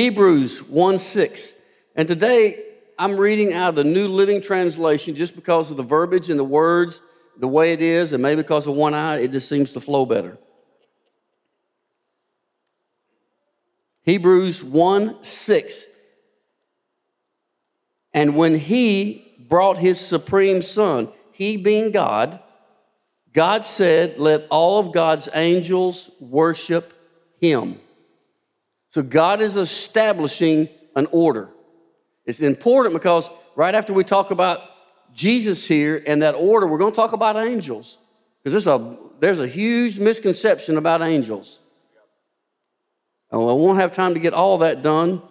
Hebrews 1 6. And today I'm reading out of the New Living Translation just because of the verbiage and the words, the way it is, and maybe because of one eye, it just seems to flow better. Hebrews 1 6. And when he brought his supreme son, he being God, God said, Let all of God's angels worship him. So God is establishing an order. It's important because right after we talk about Jesus here and that order, we're going to talk about angels. Because there's a, there's a huge misconception about angels. And I won't have time to get all that done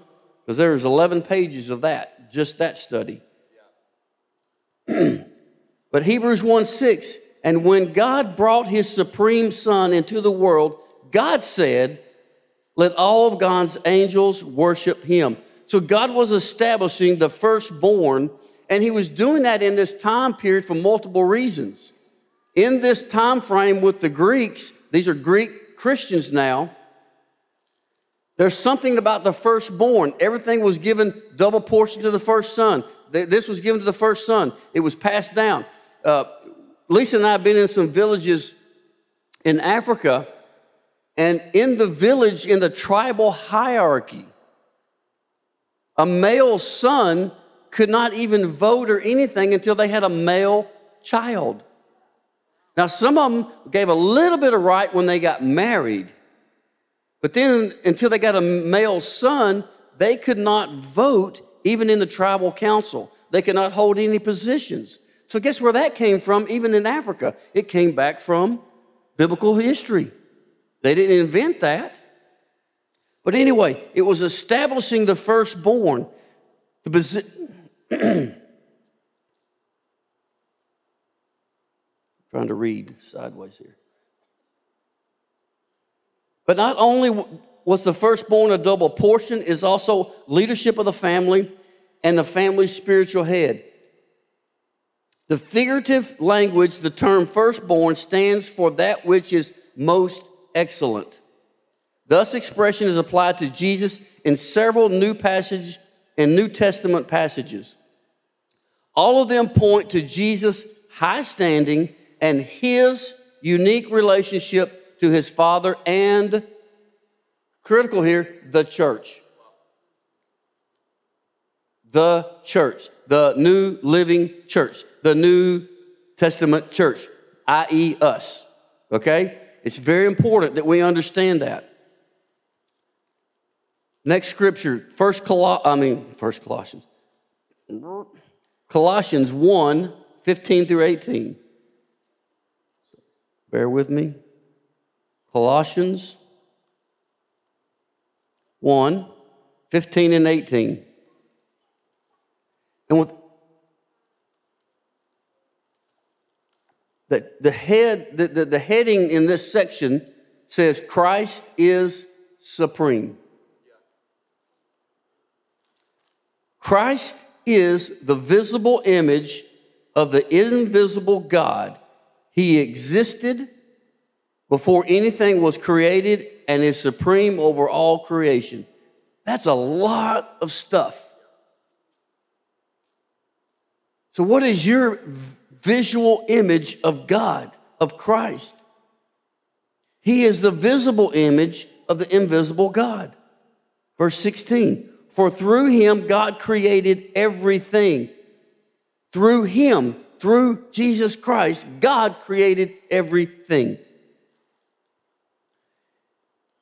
because there's 11 pages of that, just that study. but Hebrews 1 6, and when God brought his supreme son into the world, God said, Let all of God's angels worship him. So God was establishing the firstborn, and he was doing that in this time period for multiple reasons. In this time frame with the Greeks, these are Greek Christians now, there's something about the firstborn. Everything was given double portion to the first son. This was given to the first son. It was passed down. Uh, Lisa and I have been in some villages in Africa, and in the village, in the tribal hierarchy, a male son could not even vote or anything until they had a male child. Now, some of them gave a little bit of right when they got married. But then, until they got a male son, they could not vote even in the tribal council. They could not hold any positions. So, guess where that came from, even in Africa? It came back from biblical history. They didn't invent that. But anyway, it was establishing the firstborn. The posi- trying to read sideways here. But not only was the firstborn a double portion, is also leadership of the family and the family's spiritual head. The figurative language, the term firstborn, stands for that which is most excellent. Thus, expression is applied to Jesus in several new passages and New Testament passages. All of them point to Jesus' high standing and his unique relationship to his Father and, critical here, the church. The church, the new living church, the New Testament church, i.e., us. Okay? It's very important that we understand that. Next scripture, first Col- I mean, first Colossians. Colossians 1, 15 through 18. Bear with me. Colossians 1 15 and 18. And with the, the head, the, the, the heading in this section says Christ is supreme. Christ is the visible image of the invisible God. He existed before anything was created and is supreme over all creation. That's a lot of stuff. So, what is your visual image of God, of Christ? He is the visible image of the invisible God. Verse 16 For through him God created everything. Through him, through Jesus Christ, God created everything.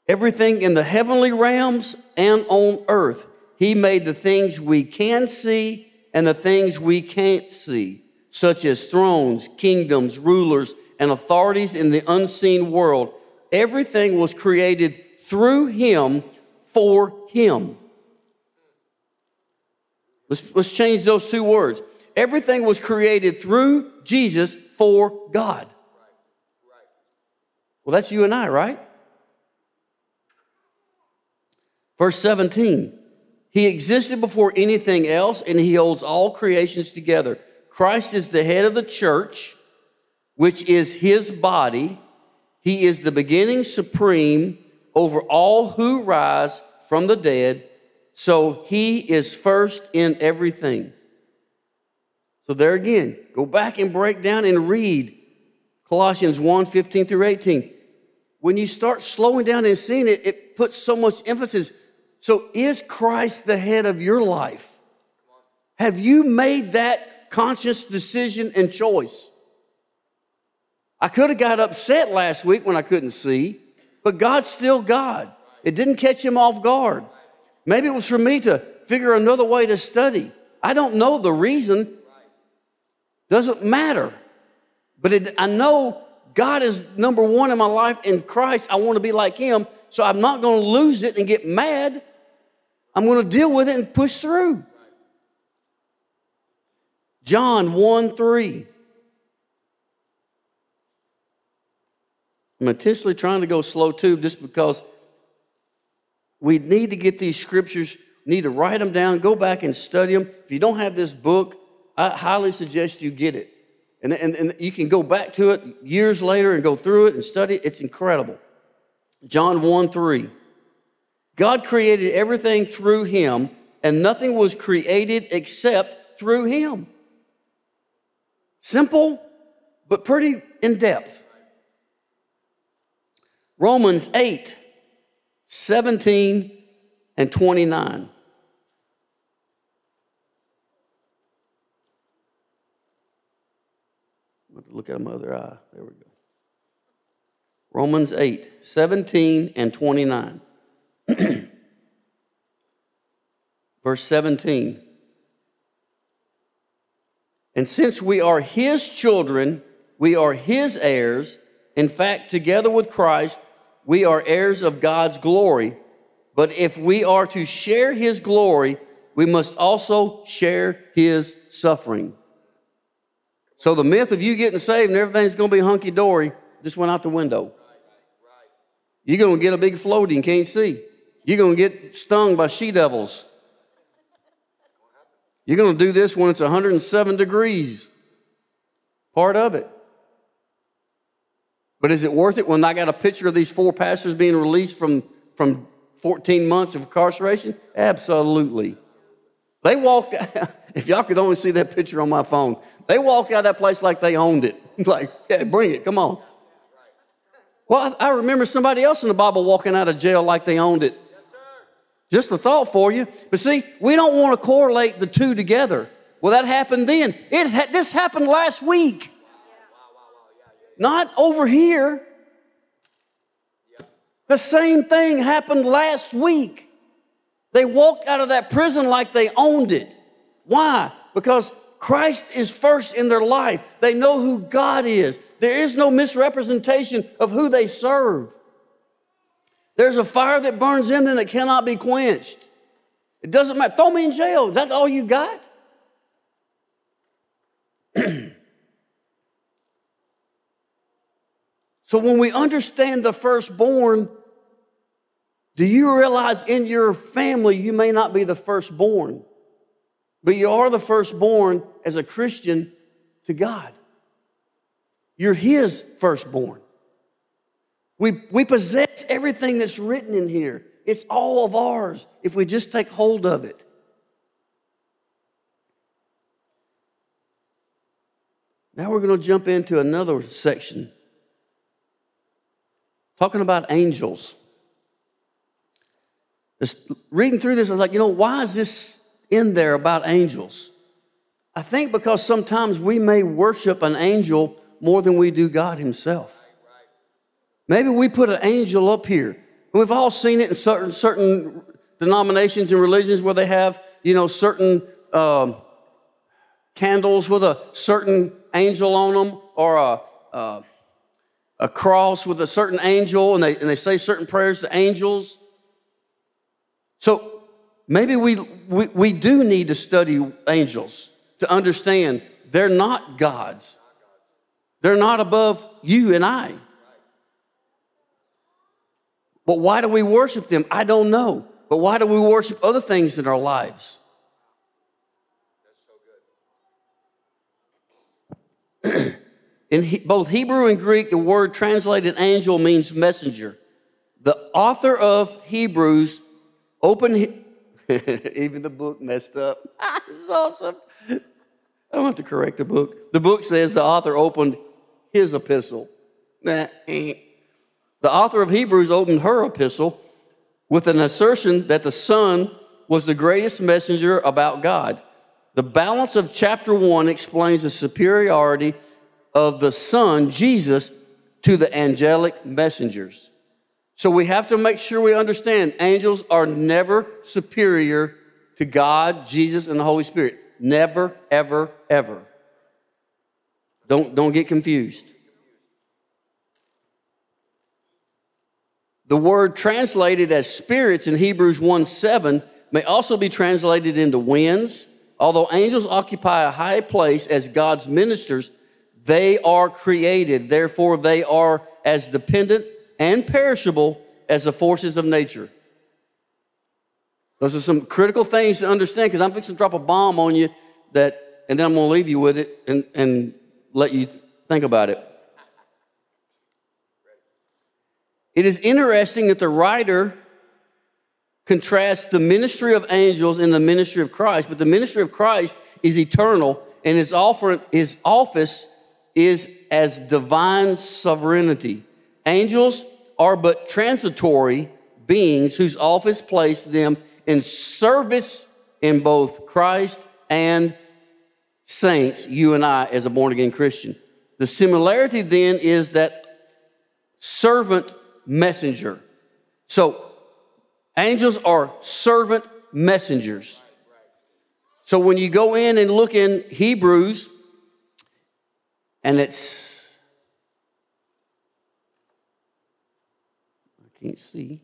Everything in the heavenly realms and on earth. He made the things we can see and the things we can't see, such as thrones, kingdoms, rulers, and authorities in the unseen world. Everything was created through Him for Him. Let's, let's change those two words. Everything was created through Jesus for God. Well, that's you and I, right? Verse 17, he existed before anything else and he holds all creations together. Christ is the head of the church, which is his body. He is the beginning supreme over all who rise from the dead, So he is first in everything. So there again, go back and break down and read Colossians 1 15 through 18. When you start slowing down and seeing it, it puts so much emphasis. So, is Christ the head of your life? Have you made that conscious decision and choice? I could have got upset last week when I couldn't see, but God's still God. It didn't catch him off guard. Maybe it was for me to figure another way to study. I don't know the reason. Doesn't matter. But it, I know God is number one in my life in Christ. I want to be like Him. So I'm not going to lose it and get mad. I'm going to deal with it and push through. John 1 3. I'm intentionally trying to go slow too, just because we need to get these scriptures, need to write them down, go back and study them. If you don't have this book, I highly suggest you get it. And, and, and you can go back to it years later and go through it and study it. It's incredible. John 1 3. God created everything through him, and nothing was created except through him. Simple, but pretty in depth. Romans 8 17 and 29. Look at my other eye. There we go. Romans 8, 17 and 29. Verse 17. And since we are his children, we are his heirs. In fact, together with Christ, we are heirs of God's glory. But if we are to share his glory, we must also share his suffering. So the myth of you getting saved and everything's going to be hunky dory just went out the window. You're going to get a big floating, can't see. You're going to get stung by she devils. You're going to do this when it's 107 degrees. Part of it. But is it worth it when I got a picture of these four pastors being released from, from 14 months of incarceration? Absolutely. They walked, if y'all could only see that picture on my phone, they walked out of that place like they owned it. like, yeah, bring it, come on. Well, I remember somebody else in the Bible walking out of jail like they owned it. Just a thought for you. But see, we don't want to correlate the two together. Well, that happened then. It ha- this happened last week. Not over here. The same thing happened last week. They walked out of that prison like they owned it. Why? Because Christ is first in their life. They know who God is. There is no misrepresentation of who they serve. There's a fire that burns in them that cannot be quenched. It doesn't matter. Throw me in jail. Is that all you got? so when we understand the firstborn, do you realize in your family you may not be the firstborn, but you are the firstborn as a Christian to God? You're His firstborn. We, we possess everything that's written in here. It's all of ours if we just take hold of it. Now we're going to jump into another section talking about angels. Just reading through this, I was like, you know, why is this in there about angels? I think because sometimes we may worship an angel more than we do God Himself. Maybe we put an angel up here. We've all seen it in certain, certain denominations and religions where they have, you know, certain um, candles with a certain angel on them or a, uh, a cross with a certain angel, and they, and they say certain prayers to angels. So maybe we, we, we do need to study angels to understand they're not gods. They're not above you and I. But why do we worship them? I don't know. But why do we worship other things in our lives? That's so good. In he, both Hebrew and Greek, the word translated angel means messenger. The author of Hebrews open, Even the book messed up. this is awesome. I don't have to correct the book. The book says the author opened his epistle. Eh. The author of Hebrews opened her epistle with an assertion that the Son was the greatest messenger about God. The balance of chapter one explains the superiority of the Son, Jesus, to the angelic messengers. So we have to make sure we understand angels are never superior to God, Jesus, and the Holy Spirit. Never, ever, ever. Don't, don't get confused. The word translated as spirits in Hebrews 1 7 may also be translated into winds. Although angels occupy a high place as God's ministers, they are created. Therefore, they are as dependent and perishable as the forces of nature. Those are some critical things to understand because I'm fixing to drop a bomb on you that, and then I'm going to leave you with it and, and let you think about it. It is interesting that the writer contrasts the ministry of angels and the ministry of Christ, but the ministry of Christ is eternal, and his, offer, his office is as divine sovereignty. Angels are but transitory beings whose office placed them in service in both Christ and saints, you and I as a born again Christian. The similarity then is that servant messenger. So, angels are servant messengers. So, when you go in and look in Hebrews, and it's, I can't see.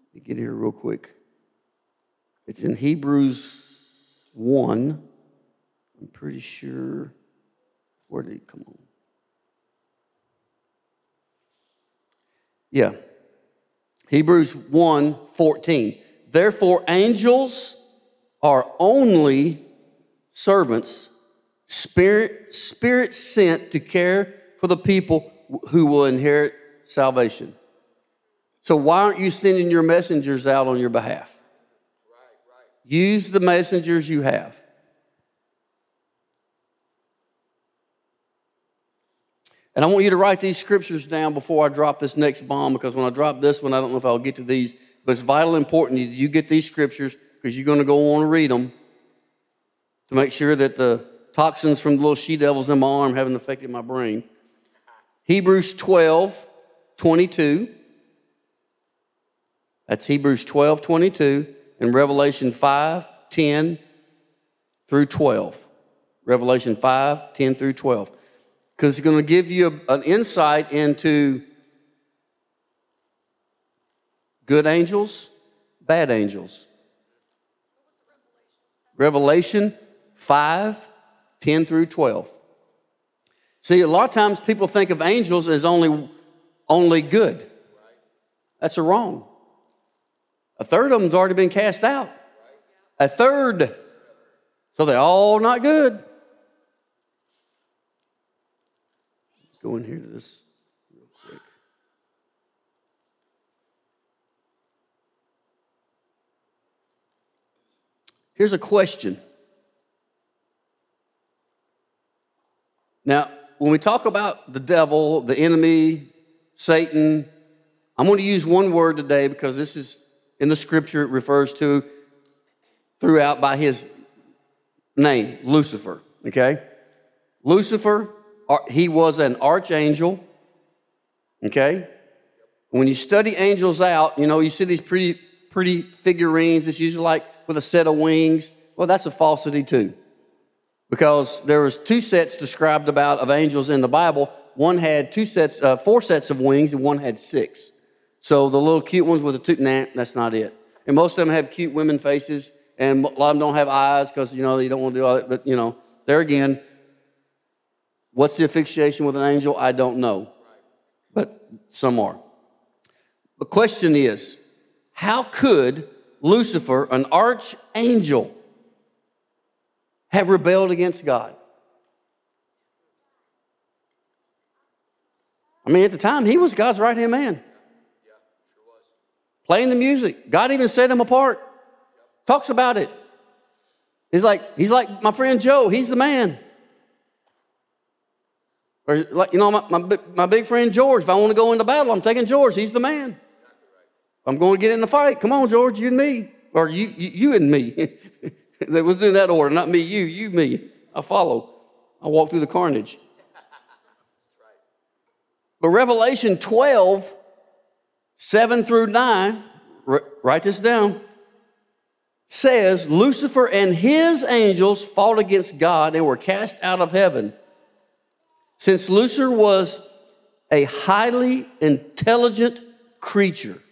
Let me get here real quick. It's in Hebrews 1. I'm pretty sure. Where did it come on? Yeah. Hebrews 1 14. Therefore, angels are only servants, spirit, spirit sent to care for the people who will inherit salvation. So, why aren't you sending your messengers out on your behalf? Use the messengers you have. And I want you to write these scriptures down before I drop this next bomb because when I drop this one, I don't know if I'll get to these, but it's vital important that you get these scriptures because you're going to go on and read them to make sure that the toxins from the little she devils in my arm haven't affected my brain. Hebrews 12, 22. That's Hebrews 12, 22, and Revelation 5, 10 through 12. Revelation 5, 10 through 12 because it's going to give you an insight into good angels, bad angels. Revelation 5 10 through 12. See, a lot of times people think of angels as only, only good. That's a wrong. A third of them's already been cast out. A third. So they're all not good. Go in here to this real quick. Here's a question. Now, when we talk about the devil, the enemy, Satan, I'm going to use one word today because this is in the scripture it refers to throughout by his name, Lucifer. Okay? Lucifer he was an archangel. Okay? When you study angels out, you know, you see these pretty, pretty figurines. It's usually like with a set of wings. Well, that's a falsity too. Because there was two sets described about of angels in the Bible. One had two sets, uh, four sets of wings, and one had six. So the little cute ones with the two, nah, that's not it. And most of them have cute women faces, and a lot of them don't have eyes because you know they don't want to do all that. But you know, there again, What's the asphyxiation with an angel? I don't know, but some are. The question is how could Lucifer, an archangel, have rebelled against God? I mean, at the time, he was God's right hand man. playing the music. God even set him apart. Talks about it. He's like, he's like my friend Joe, he's the man. Or like, you know, my, my, my big friend George, if I want to go into battle, I'm taking George. He's the man. I'm going to get in the fight, come on, George, you and me. Or you, you, you and me. it was in that order, not me, you, you, me. I follow. I walk through the carnage. But Revelation 12, 7 through 9, write this down, says Lucifer and his angels fought against God and were cast out of heaven. Since Lucifer was a highly intelligent creature,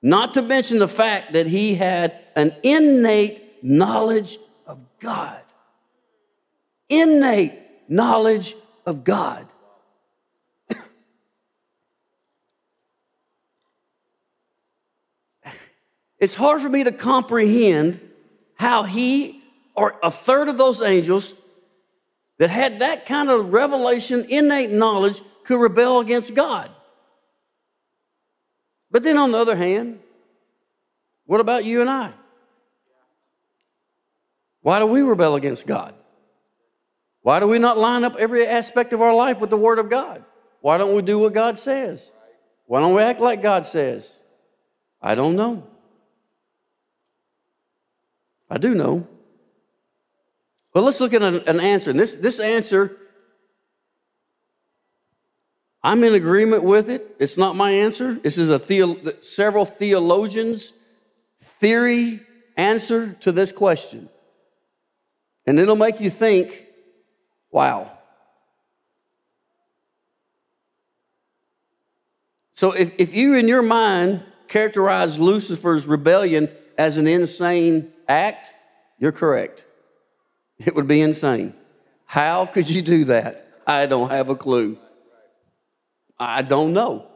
not to mention the fact that he had an innate knowledge of God. Innate knowledge of God. it's hard for me to comprehend how he or a third of those angels that had that kind of revelation, innate knowledge, could rebel against God. But then on the other hand, what about you and I? Why do we rebel against God? Why do we not line up every aspect of our life with the Word of God? Why don't we do what God says? Why don't we act like God says? I don't know. I do know. But let's look at an, an answer. And this, this answer, I'm in agreement with it. It's not my answer. This is a theo- several theologians' theory answer to this question. And it'll make you think, wow. So if, if you in your mind characterize Lucifer's rebellion as an insane act, you're correct. It would be insane. How could you do that? I don't have a clue. I don't know.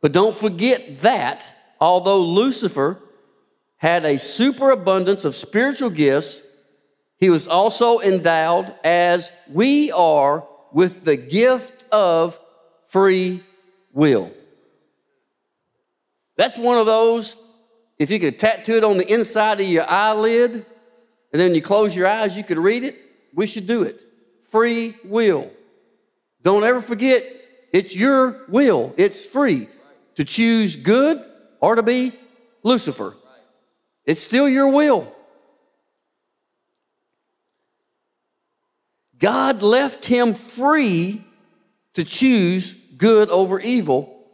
But don't forget that although Lucifer had a superabundance of spiritual gifts, he was also endowed, as we are, with the gift of free will. That's one of those, if you could tattoo it on the inside of your eyelid, and then you close your eyes, you could read it. We should do it. Free will. Don't ever forget, it's your will. It's free to choose good or to be Lucifer. It's still your will. God left him free to choose good over evil.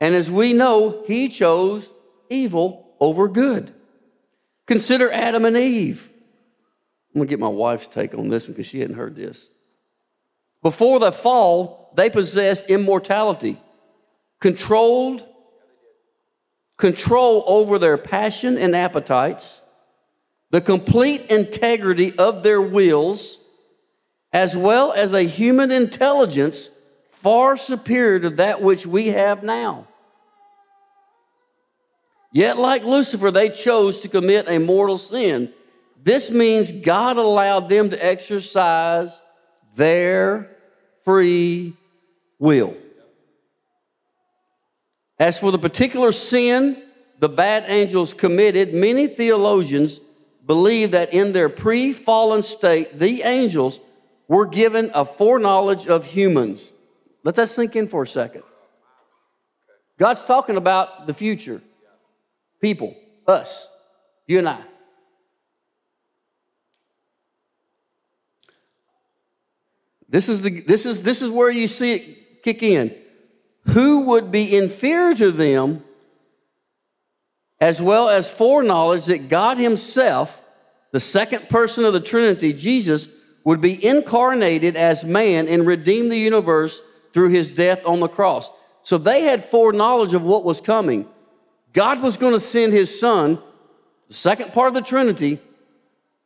And as we know, he chose evil over good. Consider Adam and Eve. I'm gonna get my wife's take on this because she hadn't heard this. Before the fall, they possessed immortality, controlled control over their passion and appetites, the complete integrity of their wills, as well as a human intelligence far superior to that which we have now. Yet, like Lucifer, they chose to commit a mortal sin this means God allowed them to exercise their free will. As for the particular sin the bad angels committed, many theologians believe that in their pre fallen state, the angels were given a foreknowledge of humans. Let that sink in for a second. God's talking about the future people, us, you and I. This is, the, this, is, this is where you see it kick in. Who would be inferior to them, as well as foreknowledge that God Himself, the second person of the Trinity, Jesus, would be incarnated as man and redeem the universe through His death on the cross. So they had foreknowledge of what was coming. God was going to send His Son, the second part of the Trinity,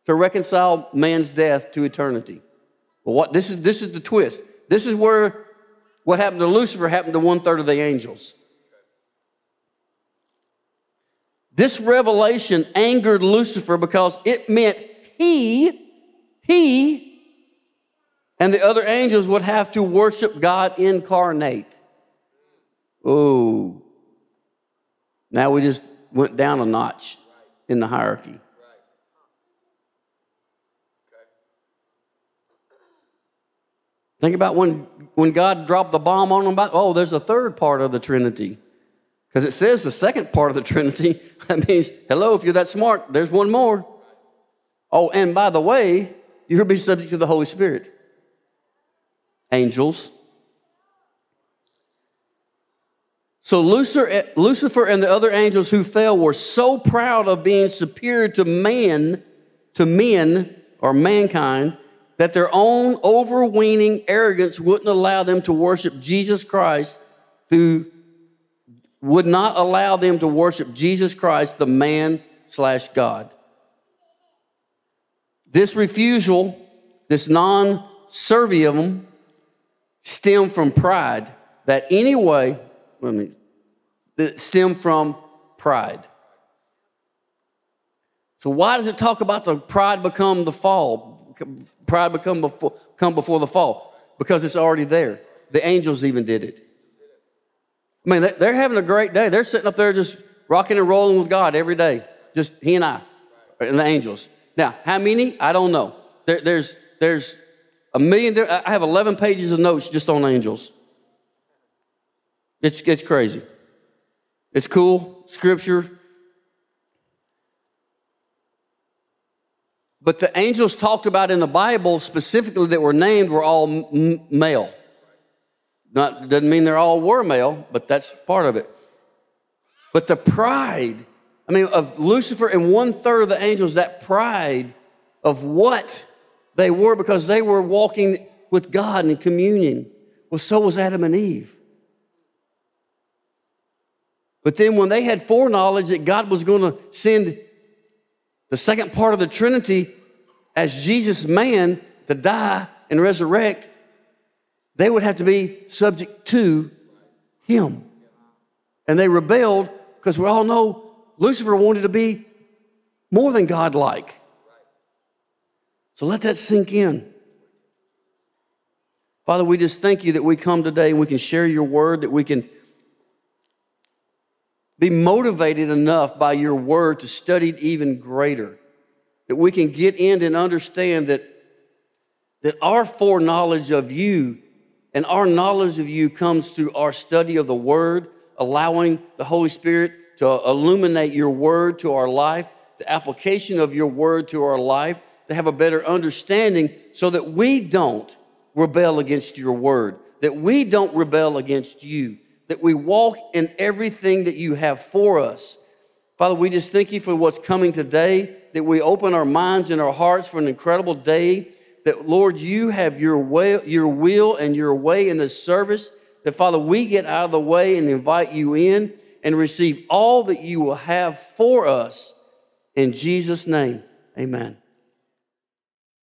to reconcile man's death to eternity. Well, what this is this is the twist. This is where what happened to Lucifer happened to one third of the angels. This revelation angered Lucifer because it meant he, he, and the other angels would have to worship God incarnate. Oh. Now we just went down a notch in the hierarchy. Think about when, when God dropped the bomb on them. About, oh, there's a third part of the Trinity. Because it says the second part of the Trinity. That means, hello, if you're that smart, there's one more. Oh, and by the way, you'll be subject to the Holy Spirit. Angels. So Lucifer eh, and the other angels who fell were so proud of being superior to man, to men or mankind, that their own overweening arrogance wouldn't allow them to worship Jesus Christ who would not allow them to worship Jesus Christ, the man slash God. This refusal, this non serviam, stemmed from pride. That anyway, let me, that stem from pride. So why does it talk about the pride become the fall? Pride become before, come before the fall? Because it's already there. The angels even did it. I mean, they're having a great day. They're sitting up there just rocking and rolling with God every day. Just he and I and the angels. Now, how many? I don't know. There, there's, there's a million, I have 11 pages of notes just on angels. It's, it's crazy. It's cool, scripture, But the angels talked about in the Bible specifically that were named were all m- male. Not, doesn't mean they're all were male, but that's part of it. But the pride, I mean, of Lucifer and one third of the angels, that pride of what they were because they were walking with God in communion. Well, so was Adam and Eve. But then when they had foreknowledge that God was going to send the second part of the Trinity as Jesus man to die and resurrect, they would have to be subject to him. And they rebelled because we all know Lucifer wanted to be more than God like. So let that sink in. Father, we just thank you that we come today and we can share your word, that we can be motivated enough by your word to study it even greater that we can get in and understand that, that our foreknowledge of you and our knowledge of you comes through our study of the Word, allowing the Holy Spirit to illuminate your Word to our life, the application of your Word to our life, to have a better understanding so that we don't rebel against your Word, that we don't rebel against you, that we walk in everything that you have for us. Father, we just thank you for what's coming today that we open our minds and our hearts for an incredible day. That, Lord, you have your, way, your will and your way in this service. That, Father, we get out of the way and invite you in and receive all that you will have for us. In Jesus' name, amen.